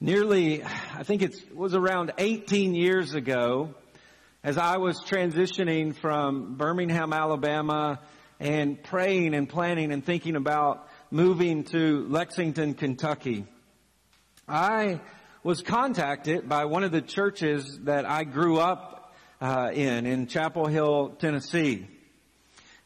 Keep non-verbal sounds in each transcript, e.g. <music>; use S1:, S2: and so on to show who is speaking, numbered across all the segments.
S1: nearly, I think it was around 18 years ago, as I was transitioning from Birmingham, Alabama, and praying and planning and thinking about moving to Lexington, Kentucky. I was contacted by one of the churches that I grew up uh, in, in Chapel Hill, Tennessee.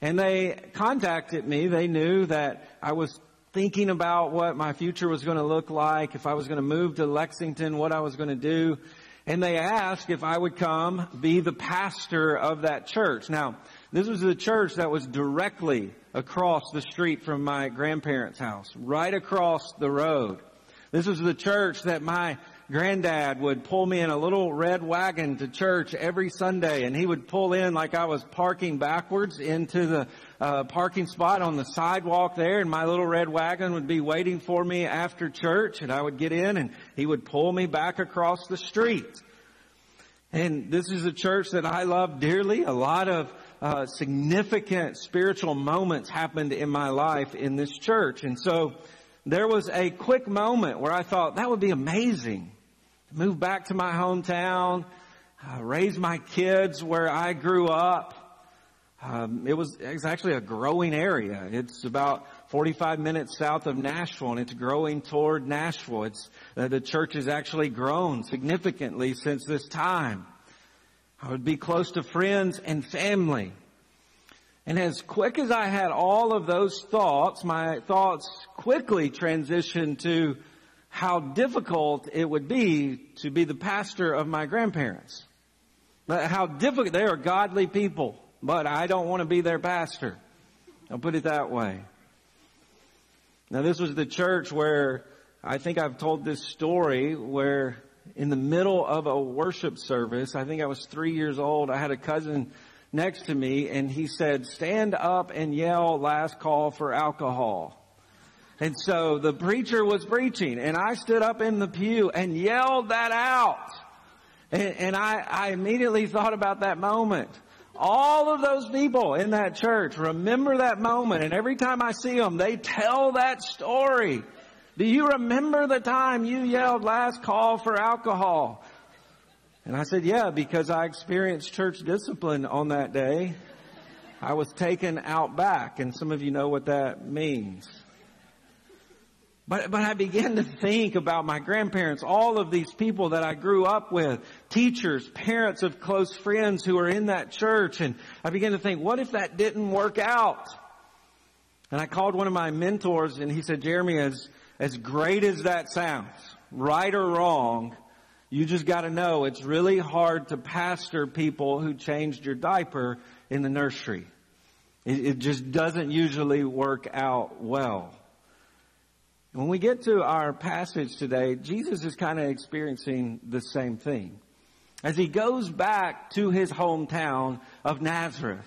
S1: And they contacted me. They knew that I was thinking about what my future was going to look like, if I was going to move to Lexington, what I was going to do. And they asked if I would come be the pastor of that church. Now, this was the church that was directly across the street from my grandparents' house, right across the road. This was the church that my granddad would pull me in a little red wagon to church every Sunday and he would pull in like I was parking backwards into the uh, parking spot on the sidewalk there and my little red wagon would be waiting for me after church and I would get in and he would pull me back across the street. And this is a church that I love dearly. A lot of uh, significant spiritual moments happened in my life in this church. And so there was a quick moment where I thought that would be amazing. Move back to my hometown, uh, raise my kids where I grew up. Um, it was, it was actually a growing area. It's about 45 minutes south of Nashville and it's growing toward Nashville. It's, uh, the church has actually grown significantly since this time. I would be close to friends and family. And as quick as I had all of those thoughts, my thoughts quickly transitioned to how difficult it would be to be the pastor of my grandparents. How difficult, they are godly people but I don't want to be their pastor. I'll put it that way. Now this was the church where I think I've told this story where in the middle of a worship service, I think I was three years old, I had a cousin next to me and he said, stand up and yell last call for alcohol. And so the preacher was preaching and I stood up in the pew and yelled that out. And, and I, I immediately thought about that moment. All of those people in that church remember that moment and every time I see them, they tell that story. Do you remember the time you yelled last call for alcohol? And I said, yeah, because I experienced church discipline on that day. I was taken out back and some of you know what that means. But, but I began to think about my grandparents, all of these people that I grew up with, teachers, parents of close friends who are in that church. And I began to think, what if that didn't work out? And I called one of my mentors and he said, Jeremy, as, as great as that sounds, right or wrong, you just gotta know it's really hard to pastor people who changed your diaper in the nursery. It, it just doesn't usually work out well. When we get to our passage today, Jesus is kind of experiencing the same thing. As he goes back to his hometown of Nazareth,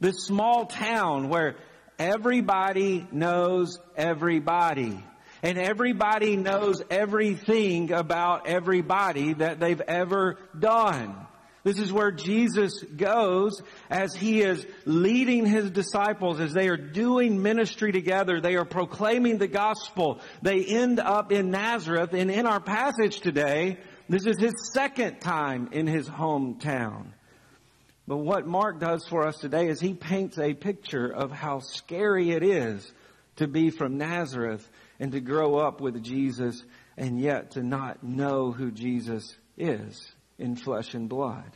S1: this small town where everybody knows everybody. And everybody knows everything about everybody that they've ever done. This is where Jesus goes as he is leading his disciples as they are doing ministry together. They are proclaiming the gospel. They end up in Nazareth and in our passage today, this is his second time in his hometown. But what Mark does for us today is he paints a picture of how scary it is to be from Nazareth and to grow up with Jesus and yet to not know who Jesus is in flesh and blood.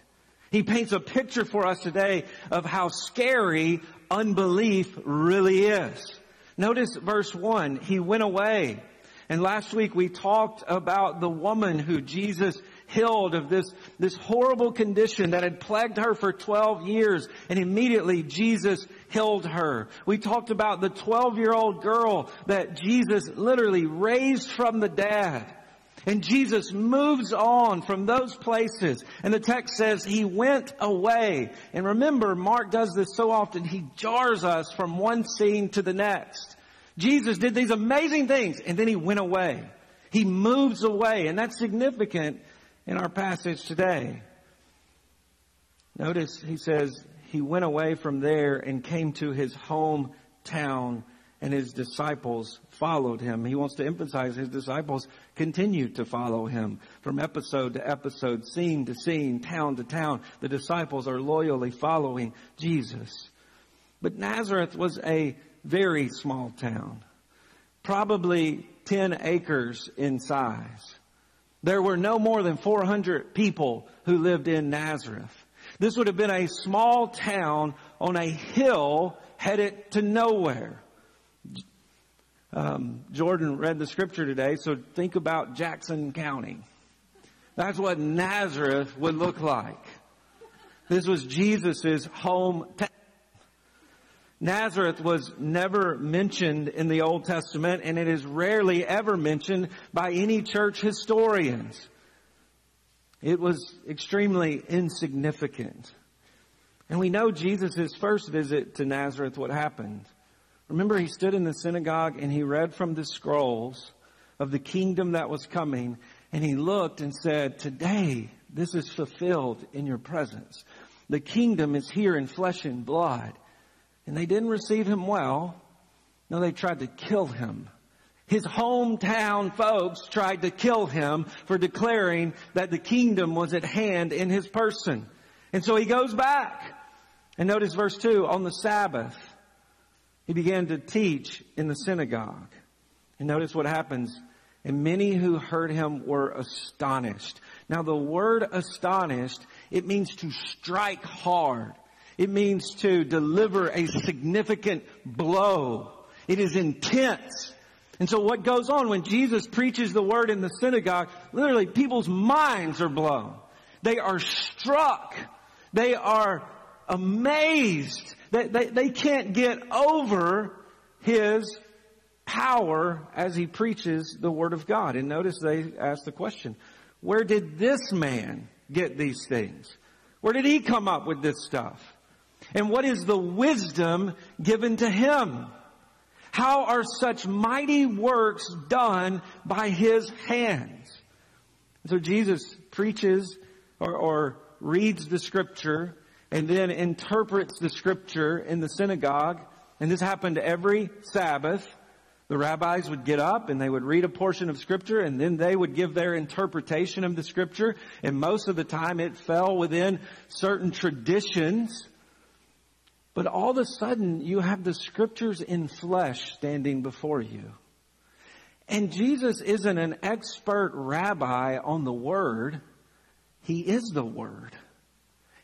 S1: He paints a picture for us today of how scary unbelief really is. Notice verse one, he went away. And last week we talked about the woman who Jesus healed of this, this horrible condition that had plagued her for 12 years and immediately Jesus healed her. We talked about the 12 year old girl that Jesus literally raised from the dead. And Jesus moves on from those places. And the text says he went away. And remember, Mark does this so often, he jars us from one scene to the next. Jesus did these amazing things and then he went away. He moves away and that's significant in our passage today. Notice he says he went away from there and came to his hometown and his disciples followed him. He wants to emphasize his disciples continue to follow him from episode to episode, scene to scene, town to town. The disciples are loyally following Jesus. But Nazareth was a very small town, probably 10 acres in size. There were no more than 400 people who lived in Nazareth. This would have been a small town on a hill headed to nowhere. Um, Jordan read the scripture today, so think about Jackson County. That's what Nazareth would look like. This was Jesus' hometown. Nazareth was never mentioned in the Old Testament and it is rarely ever mentioned by any church historians. It was extremely insignificant. And we know Jesus' first visit to Nazareth, what happened. Remember, he stood in the synagogue and he read from the scrolls of the kingdom that was coming, and he looked and said, Today, this is fulfilled in your presence. The kingdom is here in flesh and blood. And they didn't receive him well. No, they tried to kill him. His hometown folks tried to kill him for declaring that the kingdom was at hand in his person. And so he goes back. And notice verse 2 on the Sabbath, he began to teach in the synagogue. And notice what happens. And many who heard him were astonished. Now the word astonished, it means to strike hard. It means to deliver a significant blow. It is intense. And so what goes on when Jesus preaches the word in the synagogue, literally people's minds are blown. They are struck. They are amazed. They, they, they can't get over his power as he preaches the word of God. And notice they ask the question, where did this man get these things? Where did he come up with this stuff? And what is the wisdom given to him? How are such mighty works done by his hands? So Jesus preaches or, or reads the scripture and then interprets the scripture in the synagogue. And this happened every Sabbath. The rabbis would get up and they would read a portion of scripture and then they would give their interpretation of the scripture. And most of the time it fell within certain traditions but all of a sudden, you have the scriptures in flesh standing before you. And Jesus isn't an expert rabbi on the word. He is the word.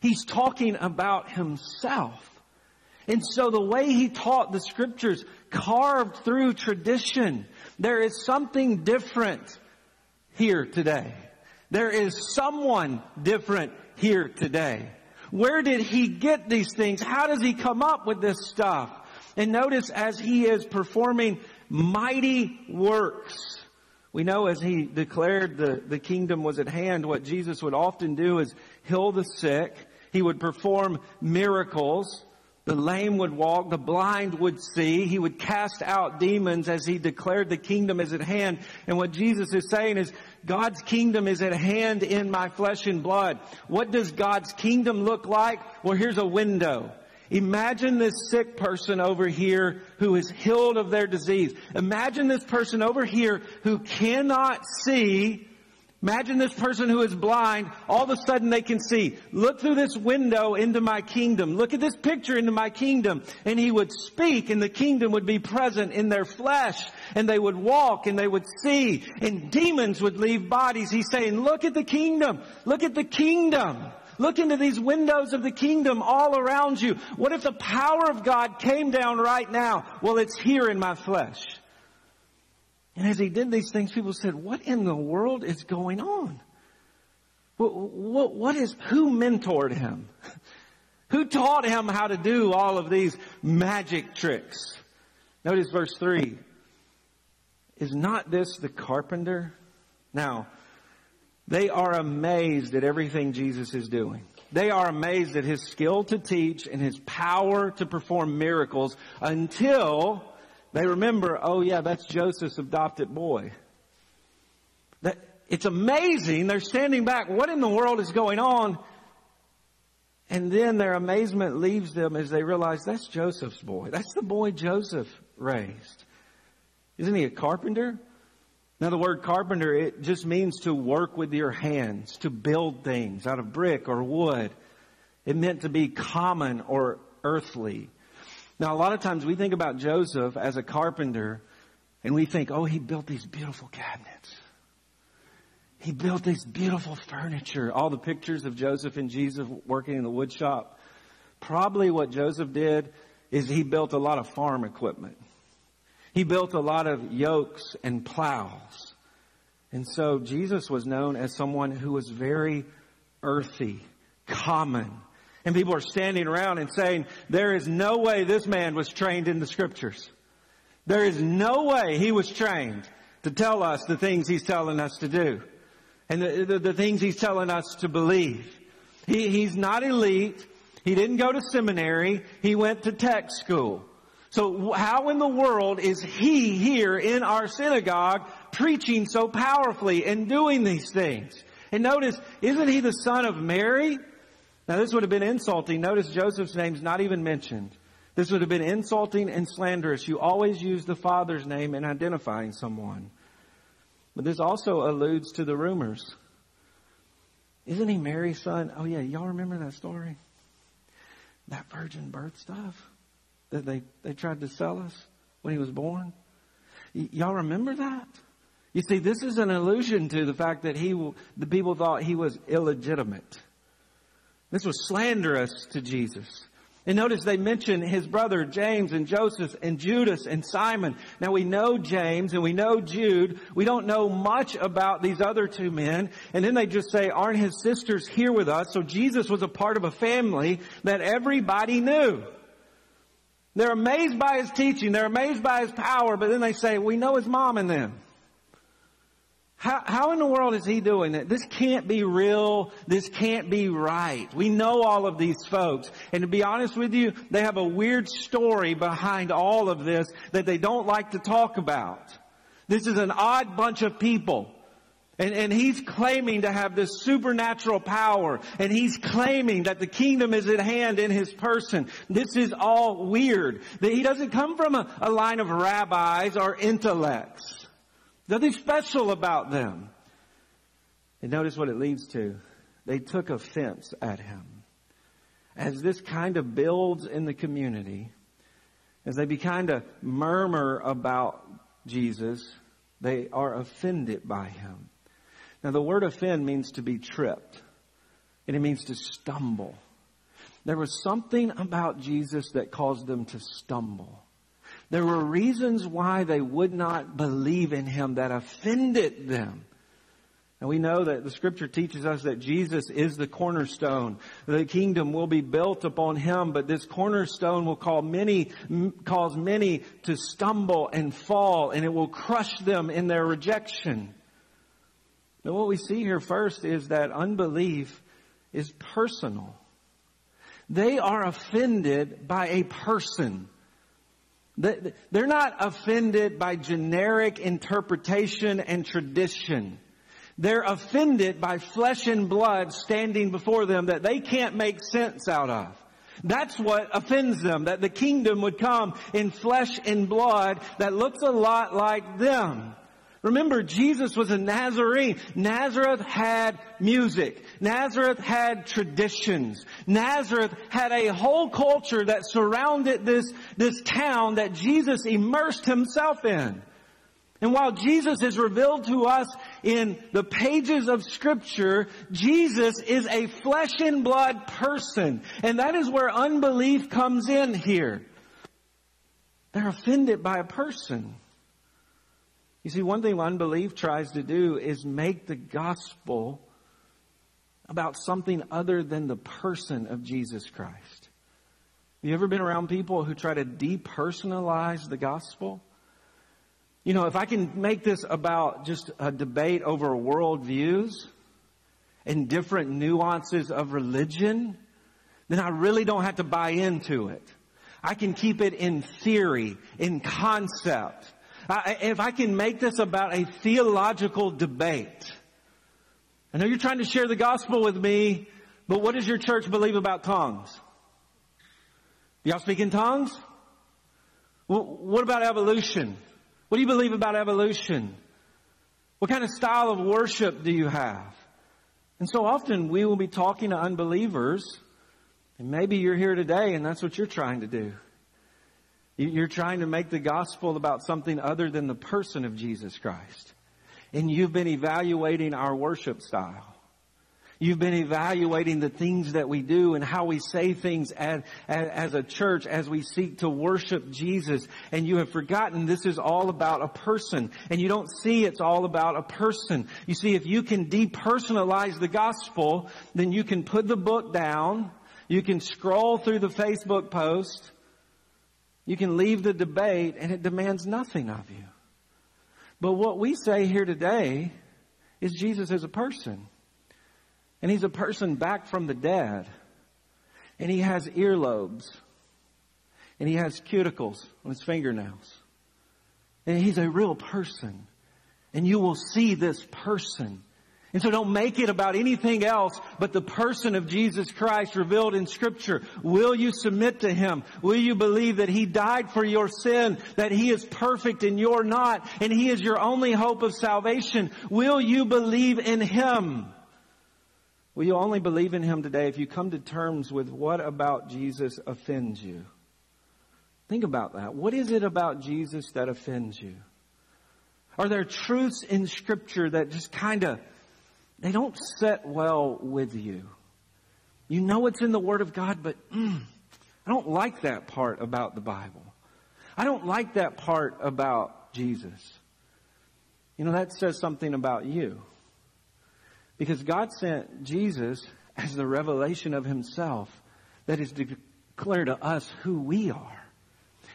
S1: He's talking about himself. And so the way he taught the scriptures carved through tradition, there is something different here today. There is someone different here today. Where did he get these things? How does he come up with this stuff? And notice as he is performing mighty works, we know as he declared the, the kingdom was at hand, what Jesus would often do is heal the sick. He would perform miracles. The lame would walk, the blind would see. He would cast out demons as he declared the kingdom is at hand. And what Jesus is saying is, God's kingdom is at hand in my flesh and blood. What does God's kingdom look like? Well, here's a window. Imagine this sick person over here who is healed of their disease. Imagine this person over here who cannot see Imagine this person who is blind, all of a sudden they can see. Look through this window into my kingdom. Look at this picture into my kingdom. And he would speak and the kingdom would be present in their flesh and they would walk and they would see and demons would leave bodies. He's saying, look at the kingdom. Look at the kingdom. Look into these windows of the kingdom all around you. What if the power of God came down right now? Well, it's here in my flesh. And as he did these things, people said, what in the world is going on? What, what, what is, who mentored him? <laughs> who taught him how to do all of these magic tricks? Notice verse three. Is not this the carpenter? Now, they are amazed at everything Jesus is doing. They are amazed at his skill to teach and his power to perform miracles until they remember, oh yeah, that's Joseph's adopted boy. That, it's amazing. They're standing back. What in the world is going on? And then their amazement leaves them as they realize that's Joseph's boy. That's the boy Joseph raised. Isn't he a carpenter? Now the word carpenter, it just means to work with your hands, to build things out of brick or wood. It meant to be common or earthly. Now a lot of times we think about Joseph as a carpenter and we think, oh, he built these beautiful cabinets. He built this beautiful furniture. All the pictures of Joseph and Jesus working in the wood shop. Probably what Joseph did is he built a lot of farm equipment. He built a lot of yokes and plows. And so Jesus was known as someone who was very earthy, common. And people are standing around and saying, there is no way this man was trained in the scriptures. There is no way he was trained to tell us the things he's telling us to do and the, the, the things he's telling us to believe. He, he's not elite. He didn't go to seminary. He went to tech school. So how in the world is he here in our synagogue preaching so powerfully and doing these things? And notice, isn't he the son of Mary? Now this would have been insulting. Notice Joseph's name's not even mentioned. This would have been insulting and slanderous. You always use the father's name in identifying someone. But this also alludes to the rumors. Isn't he Mary's son? Oh yeah, y'all remember that story? That virgin birth stuff? that they, they tried to sell us when he was born? Y- y'all remember that? You see, this is an allusion to the fact that he, the people thought he was illegitimate. This was slanderous to Jesus. And notice they mention his brother James and Joseph and Judas and Simon. Now we know James and we know Jude. We don't know much about these other two men. And then they just say, aren't his sisters here with us? So Jesus was a part of a family that everybody knew. They're amazed by his teaching. They're amazed by his power, but then they say, we know his mom and them. How, how in the world is he doing that? This can't be real. This can't be right. We know all of these folks. And to be honest with you, they have a weird story behind all of this that they don't like to talk about. This is an odd bunch of people. And, and he's claiming to have this supernatural power. And he's claiming that the kingdom is at hand in his person. This is all weird. That he doesn't come from a, a line of rabbis or intellects. Nothing special about them. And notice what it leads to. They took offense at him. As this kind of builds in the community, as they begin to murmur about Jesus, they are offended by him. Now the word offend means to be tripped. And it means to stumble. There was something about Jesus that caused them to stumble. There were reasons why they would not believe in Him that offended them. And we know that the scripture teaches us that Jesus is the cornerstone. The kingdom will be built upon him, but this cornerstone will cause many, cause many to stumble and fall, and it will crush them in their rejection. Now what we see here first is that unbelief is personal. They are offended by a person. They're not offended by generic interpretation and tradition. They're offended by flesh and blood standing before them that they can't make sense out of. That's what offends them, that the kingdom would come in flesh and blood that looks a lot like them. Remember, Jesus was a Nazarene. Nazareth had music. Nazareth had traditions. Nazareth had a whole culture that surrounded this, this town that Jesus immersed himself in. And while Jesus is revealed to us in the pages of scripture, Jesus is a flesh and blood person. And that is where unbelief comes in here. They're offended by a person. You see, one thing unbelief tries to do is make the gospel about something other than the person of Jesus Christ. Have you ever been around people who try to depersonalize the gospel? You know, if I can make this about just a debate over worldviews and different nuances of religion, then I really don't have to buy into it. I can keep it in theory, in concept. If I can make this about a theological debate. I know you're trying to share the gospel with me, but what does your church believe about tongues? Do y'all speak in tongues? What about evolution? What do you believe about evolution? What kind of style of worship do you have? And so often we will be talking to unbelievers, and maybe you're here today and that's what you're trying to do. You're trying to make the gospel about something other than the person of Jesus Christ. And you've been evaluating our worship style. You've been evaluating the things that we do and how we say things as, as, as, a church as we seek to worship Jesus. And you have forgotten this is all about a person. And you don't see it's all about a person. You see, if you can depersonalize the gospel, then you can put the book down. You can scroll through the Facebook post. You can leave the debate and it demands nothing of you. But what we say here today is Jesus is a person. And he's a person back from the dead. And he has earlobes. And he has cuticles on his fingernails. And he's a real person. And you will see this person and so don't make it about anything else but the person of Jesus Christ revealed in scripture. Will you submit to Him? Will you believe that He died for your sin, that He is perfect and you're not, and He is your only hope of salvation? Will you believe in Him? Will you only believe in Him today if you come to terms with what about Jesus offends you? Think about that. What is it about Jesus that offends you? Are there truths in scripture that just kind of they don't set well with you. You know it's in the Word of God, but mm, I don't like that part about the Bible. I don't like that part about Jesus. You know, that says something about you. Because God sent Jesus as the revelation of Himself that is to declare to us who we are.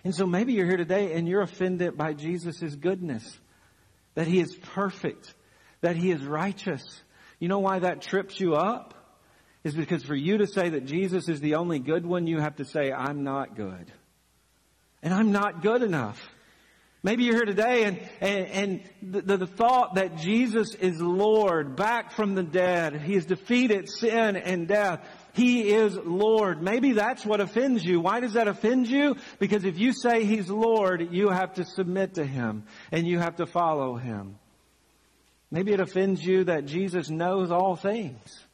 S1: And so maybe you're here today and you're offended by Jesus' goodness, that He is perfect, that He is righteous, you know why that trips you up? Is because for you to say that Jesus is the only good one, you have to say, I'm not good. And I'm not good enough. Maybe you're here today and, and, and the, the, thought that Jesus is Lord, back from the dead. He has defeated sin and death. He is Lord. Maybe that's what offends you. Why does that offend you? Because if you say He's Lord, you have to submit to Him and you have to follow Him. Maybe it offends you that Jesus knows all things.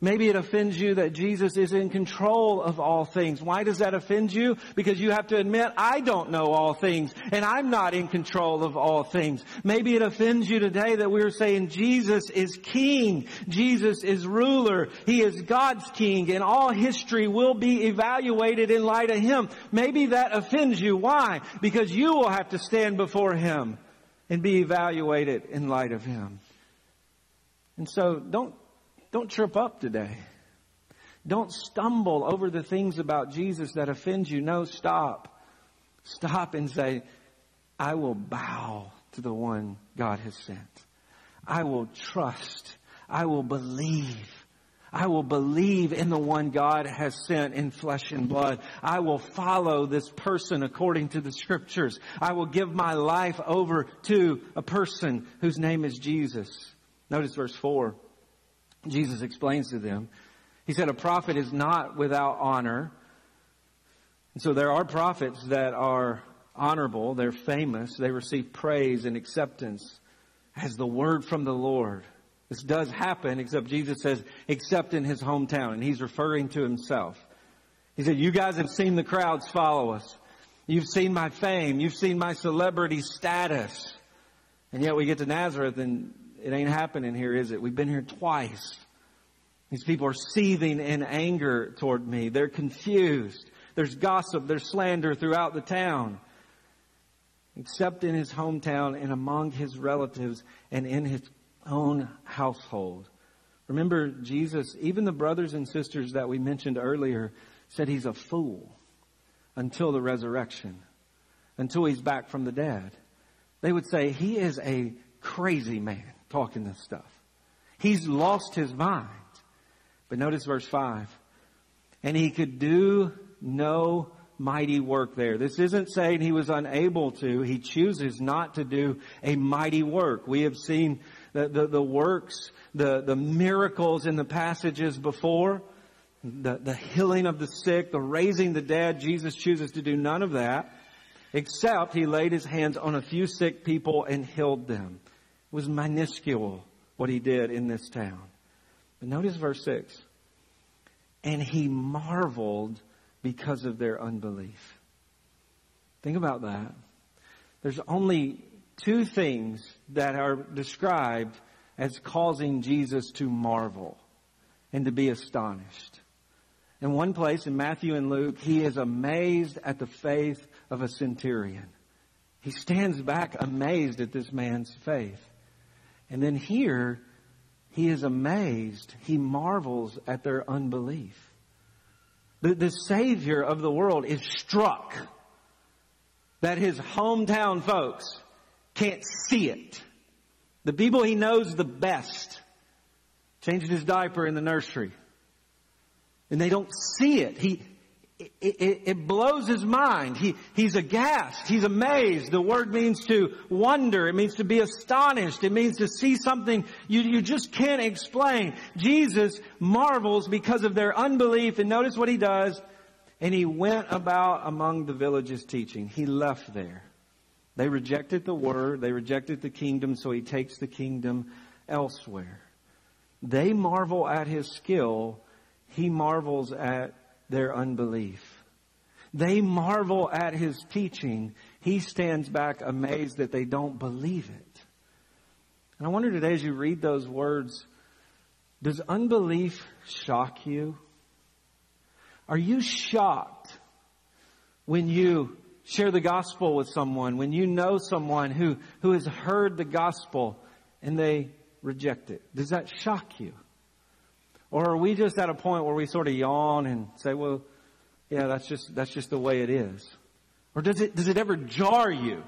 S1: Maybe it offends you that Jesus is in control of all things. Why does that offend you? Because you have to admit, I don't know all things, and I'm not in control of all things. Maybe it offends you today that we're saying Jesus is king, Jesus is ruler, He is God's king, and all history will be evaluated in light of Him. Maybe that offends you. Why? Because you will have to stand before Him and be evaluated in light of Him. And so don't, don't trip up today. Don't stumble over the things about Jesus that offend you. No, stop. Stop and say, I will bow to the one God has sent. I will trust. I will believe I will believe in the one God has sent in flesh and blood. I will follow this person according to the scriptures. I will give my life over to a person whose name is Jesus. Notice verse 4. Jesus explains to them. He said, A prophet is not without honor. And so there are prophets that are honorable, they're famous, they receive praise and acceptance as the word from the Lord. This does happen, except Jesus says, except in his hometown. And he's referring to himself. He said, you guys have seen the crowds follow us. You've seen my fame. You've seen my celebrity status. And yet we get to Nazareth and it ain't happening here, is it? We've been here twice. These people are seething in anger toward me. They're confused. There's gossip. There's slander throughout the town. Except in his hometown and among his relatives and in his own household. Remember, Jesus, even the brothers and sisters that we mentioned earlier, said he's a fool until the resurrection, until he's back from the dead. They would say he is a crazy man talking this stuff. He's lost his mind. But notice verse 5. And he could do no mighty work there. This isn't saying he was unable to. He chooses not to do a mighty work. We have seen the, the, the works, the, the miracles in the passages before, the, the healing of the sick, the raising the dead. Jesus chooses to do none of that. except he laid his hands on a few sick people and healed them. It was minuscule what he did in this town. But notice verse 6. And he marveled because of their unbelief. Think about that. There's only two things that are described as causing Jesus to marvel and to be astonished. In one place in Matthew and Luke, he is amazed at the faith of a centurion. He stands back amazed at this man's faith. And then here, he is amazed. He marvels at their unbelief. The, the Savior of the world is struck that his hometown folks can't see it. The people he knows the best changed his diaper in the nursery. And they don't see it. He, it, it, it, blows his mind. He, he's aghast. He's amazed. The word means to wonder. It means to be astonished. It means to see something you, you just can't explain. Jesus marvels because of their unbelief. And notice what he does. And he went about among the villages teaching. He left there. They rejected the word. They rejected the kingdom. So he takes the kingdom elsewhere. They marvel at his skill. He marvels at their unbelief. They marvel at his teaching. He stands back amazed that they don't believe it. And I wonder today as you read those words, does unbelief shock you? Are you shocked when you share the gospel with someone, when you know someone who, who has heard the gospel and they reject it? Does that shock you? Or are we just at a point where we sort of yawn and say, well, yeah, that's just, that's just the way it is? Or does it, does it ever jar you?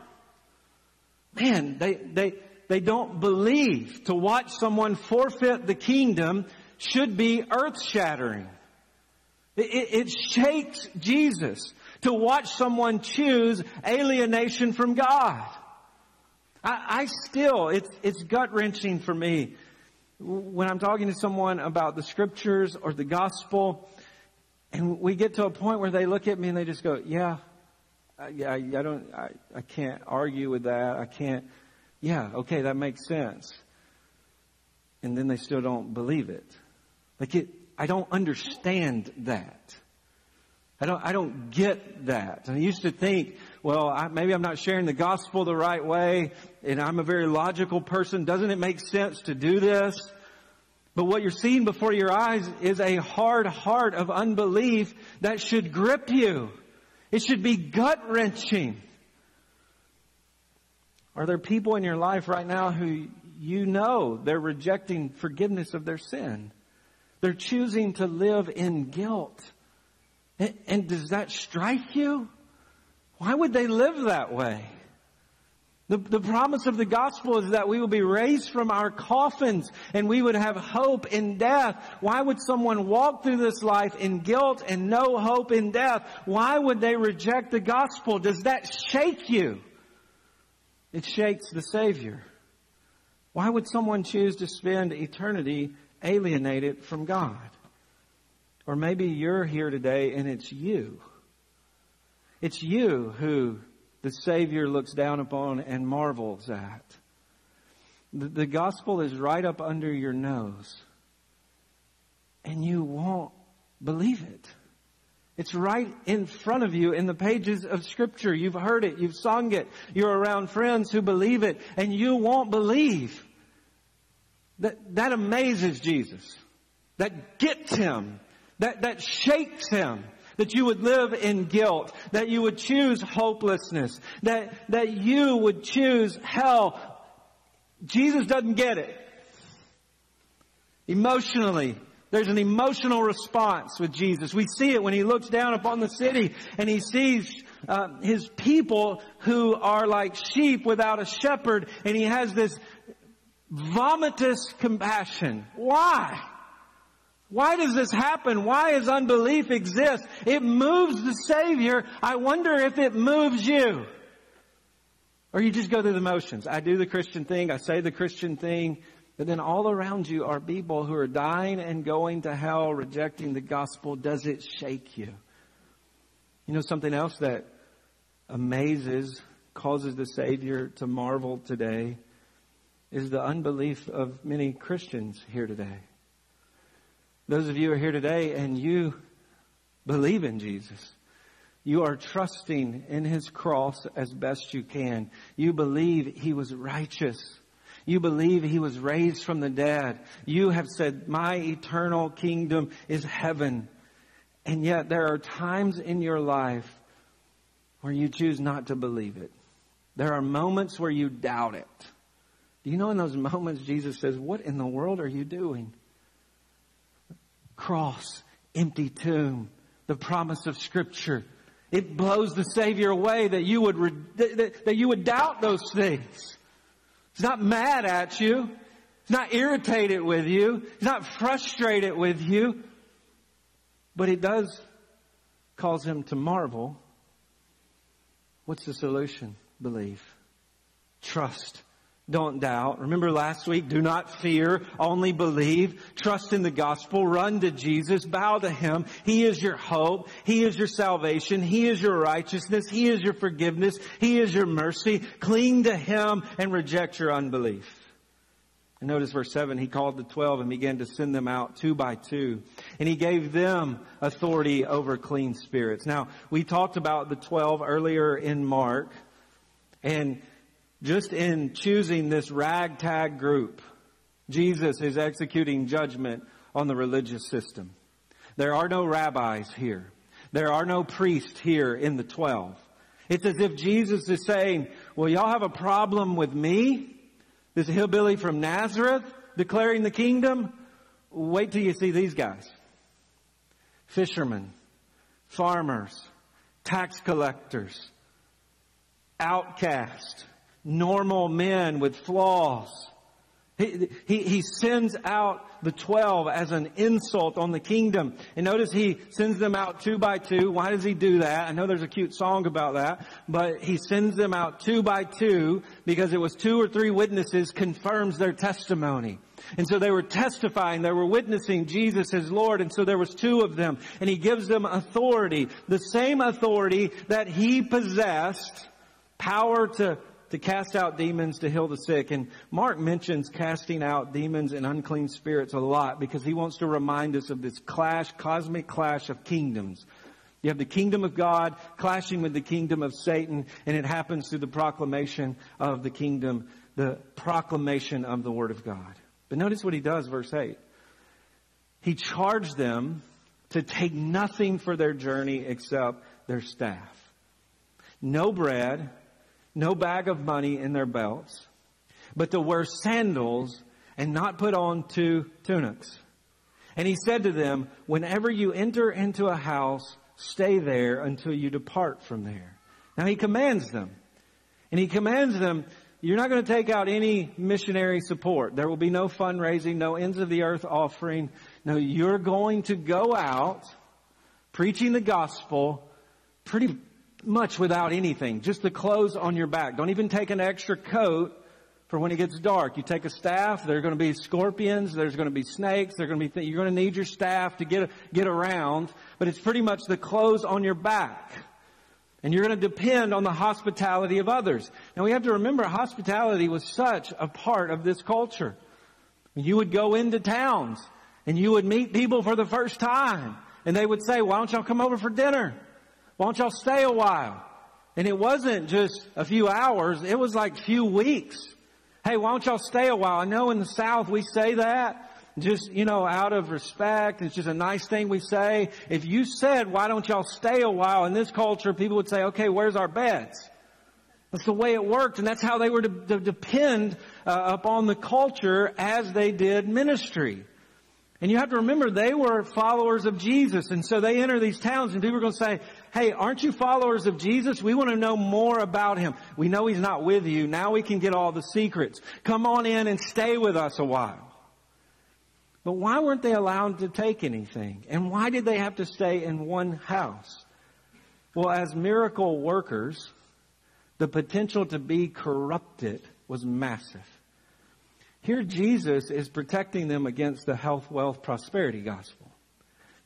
S1: Man, they, they, they don't believe to watch someone forfeit the kingdom should be earth shattering. It, it, it shakes Jesus to watch someone choose alienation from God. I, I still, it's, it's gut wrenching for me when I'm talking to someone about the scriptures or the gospel, and we get to a point where they look at me and they just go, yeah, yeah, I don't, I, I can't argue with that. I can't, yeah, okay, that makes sense. And then they still don't believe it. Like it, I don't understand that. I don't, I don't get that. I used to think, well, I, maybe I'm not sharing the gospel the right way, and I'm a very logical person. Doesn't it make sense to do this? But what you're seeing before your eyes is a hard heart of unbelief that should grip you. It should be gut wrenching. Are there people in your life right now who you know they're rejecting forgiveness of their sin? They're choosing to live in guilt. And, and does that strike you? Why would they live that way? The, the promise of the gospel is that we will be raised from our coffins and we would have hope in death. Why would someone walk through this life in guilt and no hope in death? Why would they reject the gospel? Does that shake you? It shakes the Savior. Why would someone choose to spend eternity alienated from God? Or maybe you're here today and it's you. It's you who the Savior looks down upon and marvels at. The, the gospel is right up under your nose. And you won't believe it. It's right in front of you in the pages of scripture. You've heard it. You've sung it. You're around friends who believe it and you won't believe. That, that amazes Jesus. That gets him that, that shakes him. That you would live in guilt. That you would choose hopelessness. That, that you would choose hell. Jesus doesn't get it. Emotionally, there's an emotional response with Jesus. We see it when he looks down upon the city and he sees uh, his people who are like sheep without a shepherd and he has this vomitous compassion. Why? Why does this happen? Why does unbelief exist? It moves the Savior. I wonder if it moves you. Or you just go through the motions. I do the Christian thing. I say the Christian thing. But then all around you are people who are dying and going to hell, rejecting the gospel. Does it shake you? You know something else that amazes, causes the Savior to marvel today is the unbelief of many Christians here today. Those of you who are here today and you believe in Jesus. You are trusting in His cross as best you can. You believe He was righteous. You believe He was raised from the dead. You have said, my eternal kingdom is heaven. And yet there are times in your life where you choose not to believe it. There are moments where you doubt it. Do you know in those moments Jesus says, what in the world are you doing? Cross, empty tomb, the promise of scripture. It blows the Savior away that you would, that, that you would doubt those things. He's not mad at you. He's not irritated with you. He's not frustrated with you. But it does cause him to marvel. What's the solution? Believe. Trust. Don't doubt. Remember last week, do not fear, only believe. Trust in the gospel, run to Jesus, bow to Him. He is your hope. He is your salvation. He is your righteousness. He is your forgiveness. He is your mercy. Cling to Him and reject your unbelief. And notice verse 7, he called the twelve and began to send them out two by two. And he gave them authority over clean spirits. Now, we talked about the twelve earlier in Mark. And just in choosing this ragtag group, Jesus is executing judgment on the religious system. There are no rabbis here. There are no priests here in the twelve. It's as if Jesus is saying, well, y'all have a problem with me? This hillbilly from Nazareth declaring the kingdom? Wait till you see these guys. Fishermen, farmers, tax collectors, outcasts, normal men with flaws. He, he, he, sends out the twelve as an insult on the kingdom. And notice he sends them out two by two. Why does he do that? I know there's a cute song about that, but he sends them out two by two because it was two or three witnesses confirms their testimony. And so they were testifying, they were witnessing Jesus as Lord, and so there was two of them. And he gives them authority, the same authority that he possessed, power to to cast out demons, to heal the sick. And Mark mentions casting out demons and unclean spirits a lot because he wants to remind us of this clash, cosmic clash of kingdoms. You have the kingdom of God clashing with the kingdom of Satan, and it happens through the proclamation of the kingdom, the proclamation of the word of God. But notice what he does, verse 8. He charged them to take nothing for their journey except their staff. No bread, no bag of money in their belts, but to wear sandals and not put on two tunics. And he said to them, whenever you enter into a house, stay there until you depart from there. Now he commands them. And he commands them, you're not going to take out any missionary support. There will be no fundraising, no ends of the earth offering. No, you're going to go out preaching the gospel pretty much without anything, just the clothes on your back. Don't even take an extra coat for when it gets dark. You take a staff, there are going to be scorpions, there's going to be snakes, going to be, th- you're going to need your staff to get, get around, but it's pretty much the clothes on your back. And you're going to depend on the hospitality of others. Now we have to remember hospitality was such a part of this culture. You would go into towns and you would meet people for the first time and they would say, why don't y'all come over for dinner? Why don't y'all stay a while? And it wasn't just a few hours, it was like few weeks. Hey, why don't y'all stay a while? I know in the South we say that just, you know, out of respect. It's just a nice thing we say. If you said, why don't y'all stay a while in this culture, people would say, okay, where's our beds? That's the way it worked, and that's how they were to, to depend uh, upon the culture as they did ministry. And you have to remember they were followers of Jesus. And so they enter these towns and people are going to say, Hey, aren't you followers of Jesus? We want to know more about him. We know he's not with you. Now we can get all the secrets. Come on in and stay with us a while. But why weren't they allowed to take anything? And why did they have to stay in one house? Well, as miracle workers, the potential to be corrupted was massive. Here Jesus is protecting them against the health, wealth, prosperity gospel.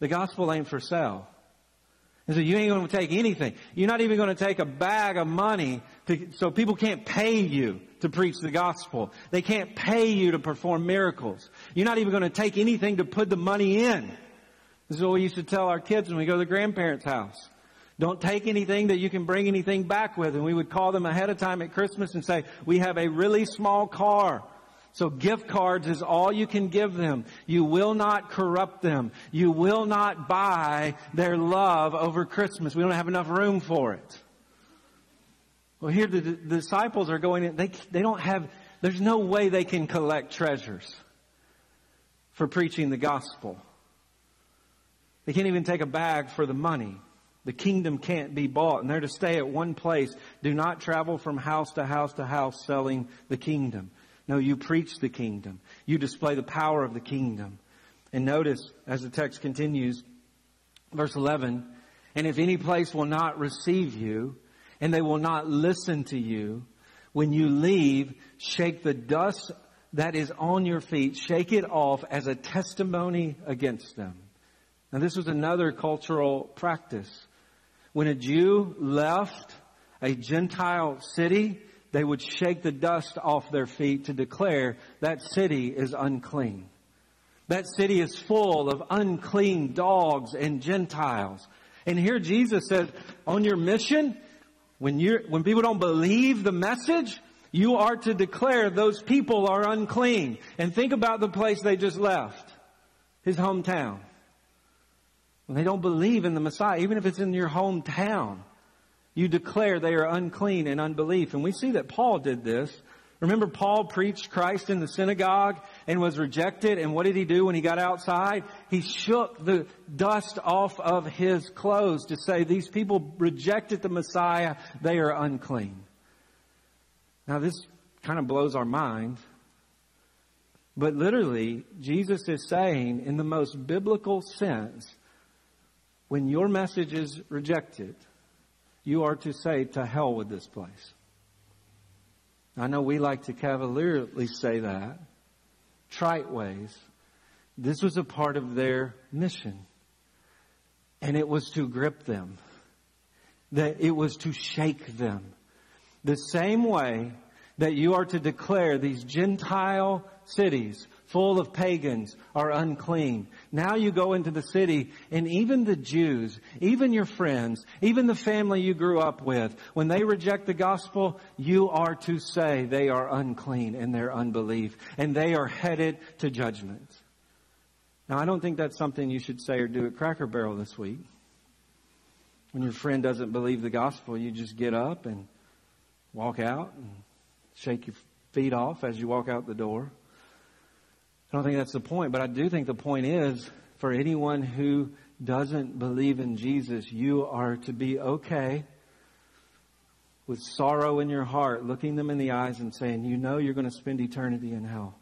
S1: The gospel ain't for sale. And so you ain't going to take anything. You're not even going to take a bag of money to, so people can't pay you to preach the gospel. They can't pay you to perform miracles. You're not even going to take anything to put the money in. This is what we used to tell our kids when we go to the grandparents' house. Don't take anything that you can bring anything back with. And we would call them ahead of time at Christmas and say, we have a really small car. So gift cards is all you can give them. You will not corrupt them. You will not buy their love over Christmas. We don't have enough room for it. Well, here the, the disciples are going in. They, they don't have, there's no way they can collect treasures for preaching the gospel. They can't even take a bag for the money. The kingdom can't be bought and they're to stay at one place. Do not travel from house to house to house selling the kingdom. No, you preach the kingdom. You display the power of the kingdom. And notice as the text continues, verse 11, and if any place will not receive you and they will not listen to you, when you leave, shake the dust that is on your feet, shake it off as a testimony against them. Now this was another cultural practice. When a Jew left a Gentile city, they would shake the dust off their feet to declare that city is unclean. That city is full of unclean dogs and Gentiles. And here Jesus says, on your mission, when you when people don't believe the message, you are to declare those people are unclean. And think about the place they just left. His hometown. When they don't believe in the Messiah, even if it's in your hometown, you declare they are unclean in unbelief. And we see that Paul did this. Remember Paul preached Christ in the synagogue and was rejected. And what did he do when he got outside? He shook the dust off of his clothes to say, these people rejected the Messiah. They are unclean. Now this kind of blows our mind. But literally, Jesus is saying in the most biblical sense, when your message is rejected, you are to say, to hell with this place. I know we like to cavalierly say that, trite ways. This was a part of their mission. And it was to grip them. That it was to shake them. The same way that you are to declare these Gentile cities full of pagans are unclean. Now you go into the city and even the Jews, even your friends, even the family you grew up with, when they reject the gospel, you are to say they are unclean in their unbelief and they are headed to judgment. Now I don't think that's something you should say or do at Cracker Barrel this week. When your friend doesn't believe the gospel, you just get up and walk out and shake your feet off as you walk out the door. I don't think that's the point, but I do think the point is for anyone who doesn't believe in Jesus, you are to be okay with sorrow in your heart, looking them in the eyes and saying, you know you're going to spend eternity in hell.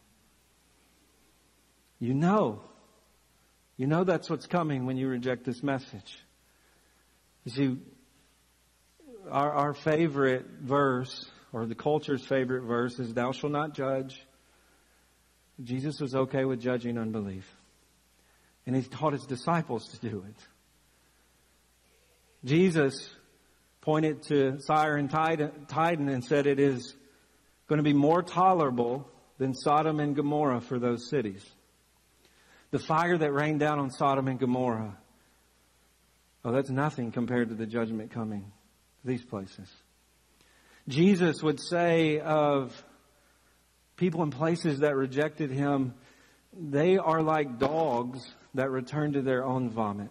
S1: You know. You know that's what's coming when you reject this message. You see, our, our favorite verse, or the culture's favorite verse, is, Thou shalt not judge. Jesus was okay with judging unbelief. And he taught his disciples to do it. Jesus pointed to Tyre and Sidon and said it is going to be more tolerable than Sodom and Gomorrah for those cities. The fire that rained down on Sodom and Gomorrah, oh, that's nothing compared to the judgment coming to these places. Jesus would say of people in places that rejected him, they are like dogs that return to their own vomit.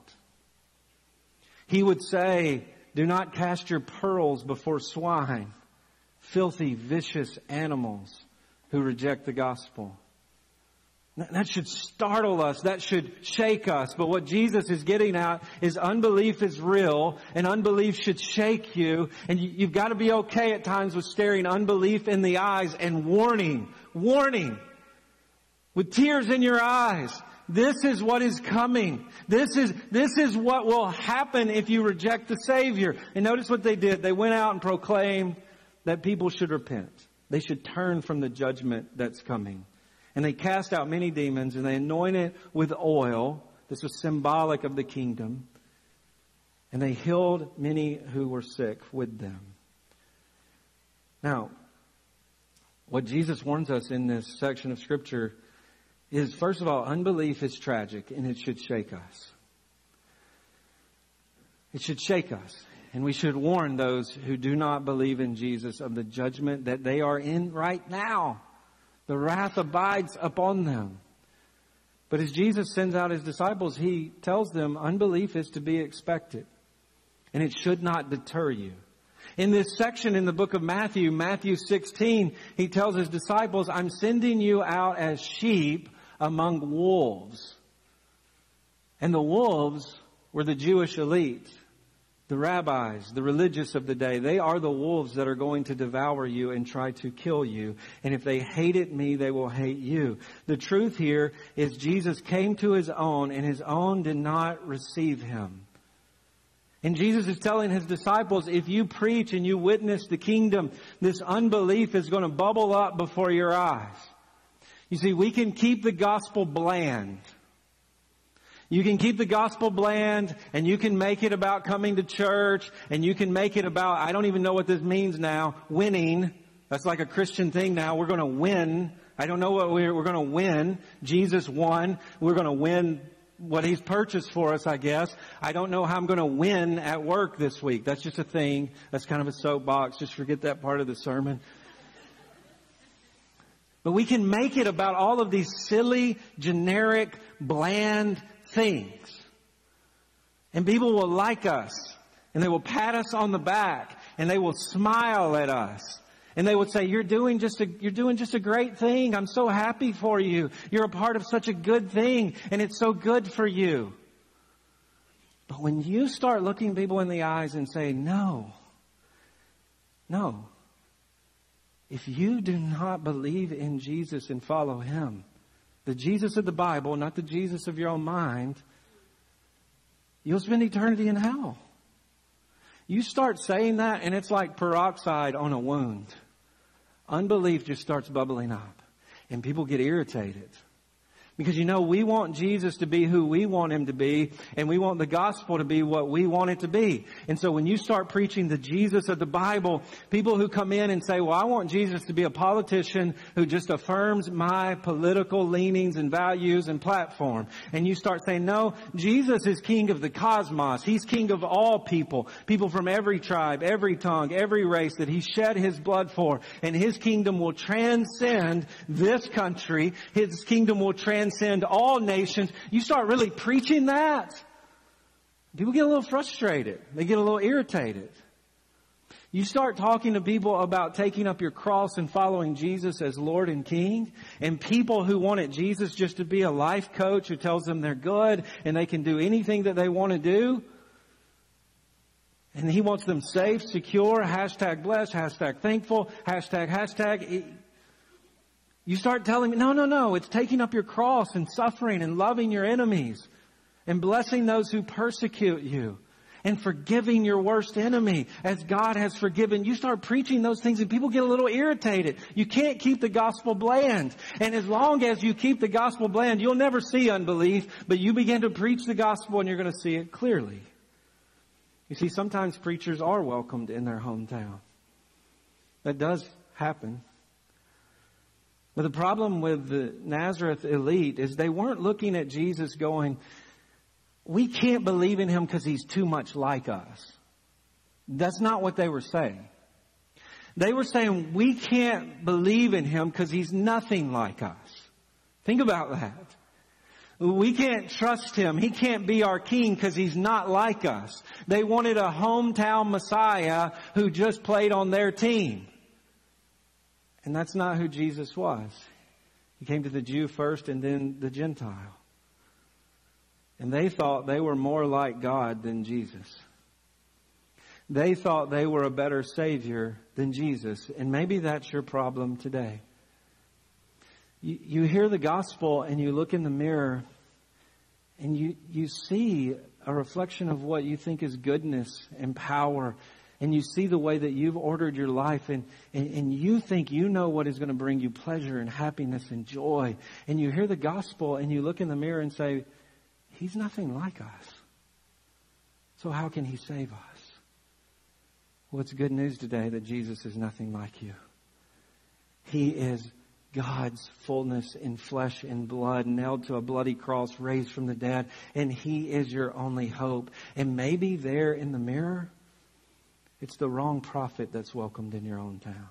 S1: He would say, do not cast your pearls before swine, filthy, vicious animals who reject the gospel. That should startle us. That should shake us. But what Jesus is getting at is unbelief is real and unbelief should shake you. And you, have got to be okay at times with staring unbelief in the eyes and warning, warning with tears in your eyes. This is what is coming. This is, this is what will happen if you reject the Savior. And notice what they did. They went out and proclaimed that people should repent. They should turn from the judgment that's coming. And they cast out many demons and they anointed with oil. This was symbolic of the kingdom. And they healed many who were sick with them. Now, what Jesus warns us in this section of scripture is first of all, unbelief is tragic and it should shake us. It should shake us. And we should warn those who do not believe in Jesus of the judgment that they are in right now. The wrath abides upon them. But as Jesus sends out his disciples, he tells them unbelief is to be expected. And it should not deter you. In this section in the book of Matthew, Matthew 16, he tells his disciples, I'm sending you out as sheep among wolves. And the wolves were the Jewish elite the rabbis, the religious of the day, they are the wolves that are going to devour you and try to kill you. And if they hated me, they will hate you. The truth here is Jesus came to his own and his own did not receive him. And Jesus is telling his disciples, if you preach and you witness the kingdom, this unbelief is going to bubble up before your eyes. You see, we can keep the gospel bland. You can keep the gospel bland and you can make it about coming to church and you can make it about, I don't even know what this means now, winning. That's like a Christian thing now. We're going to win. I don't know what we're, we're going to win. Jesus won. We're going to win what he's purchased for us, I guess. I don't know how I'm going to win at work this week. That's just a thing. That's kind of a soapbox. Just forget that part of the sermon. But we can make it about all of these silly, generic, bland things. And people will like us and they will pat us on the back and they will smile at us. And they would say, you're doing just a, you're doing just a great thing. I'm so happy for you. You're a part of such a good thing and it's so good for you. But when you start looking people in the eyes and say, no, no, if you do not believe in Jesus and follow Him, the Jesus of the Bible, not the Jesus of your own mind, you'll spend eternity in hell. You start saying that and it's like peroxide on a wound. Unbelief just starts bubbling up and people get irritated. Because you know, we want Jesus to be who we want him to be, and we want the gospel to be what we want it to be. And so when you start preaching the Jesus of the Bible, people who come in and say, well, I want Jesus to be a politician who just affirms my political leanings and values and platform. And you start saying, no, Jesus is king of the cosmos. He's king of all people. People from every tribe, every tongue, every race that he shed his blood for. And his kingdom will transcend this country. His kingdom will transcend transcend all nations. You start really preaching that. People get a little frustrated. They get a little irritated. You start talking to people about taking up your cross and following Jesus as Lord and King, and people who wanted Jesus just to be a life coach who tells them they're good and they can do anything that they want to do. And he wants them safe, secure, hashtag blessed, hashtag thankful, hashtag, hashtag. You start telling me, no, no, no, it's taking up your cross and suffering and loving your enemies and blessing those who persecute you and forgiving your worst enemy as God has forgiven. You start preaching those things and people get a little irritated. You can't keep the gospel bland. And as long as you keep the gospel bland, you'll never see unbelief, but you begin to preach the gospel and you're going to see it clearly. You see, sometimes preachers are welcomed in their hometown. That does happen. But the problem with the Nazareth elite is they weren't looking at Jesus going, we can't believe in him because he's too much like us. That's not what they were saying. They were saying, we can't believe in him because he's nothing like us. Think about that. We can't trust him. He can't be our king because he's not like us. They wanted a hometown Messiah who just played on their team. And that's not who Jesus was. He came to the Jew first and then the Gentile. And they thought they were more like God than Jesus. They thought they were a better Savior than Jesus. And maybe that's your problem today. You, you hear the gospel and you look in the mirror and you, you see a reflection of what you think is goodness and power and you see the way that you've ordered your life and, and, and you think you know what is going to bring you pleasure and happiness and joy. And you hear the gospel and you look in the mirror and say, He's nothing like us. So how can he save us? Well, it's good news today that Jesus is nothing like you. He is God's fullness in flesh and blood, nailed to a bloody cross, raised from the dead, and He is your only hope. And maybe there in the mirror, it's the wrong prophet that's welcomed in your own town.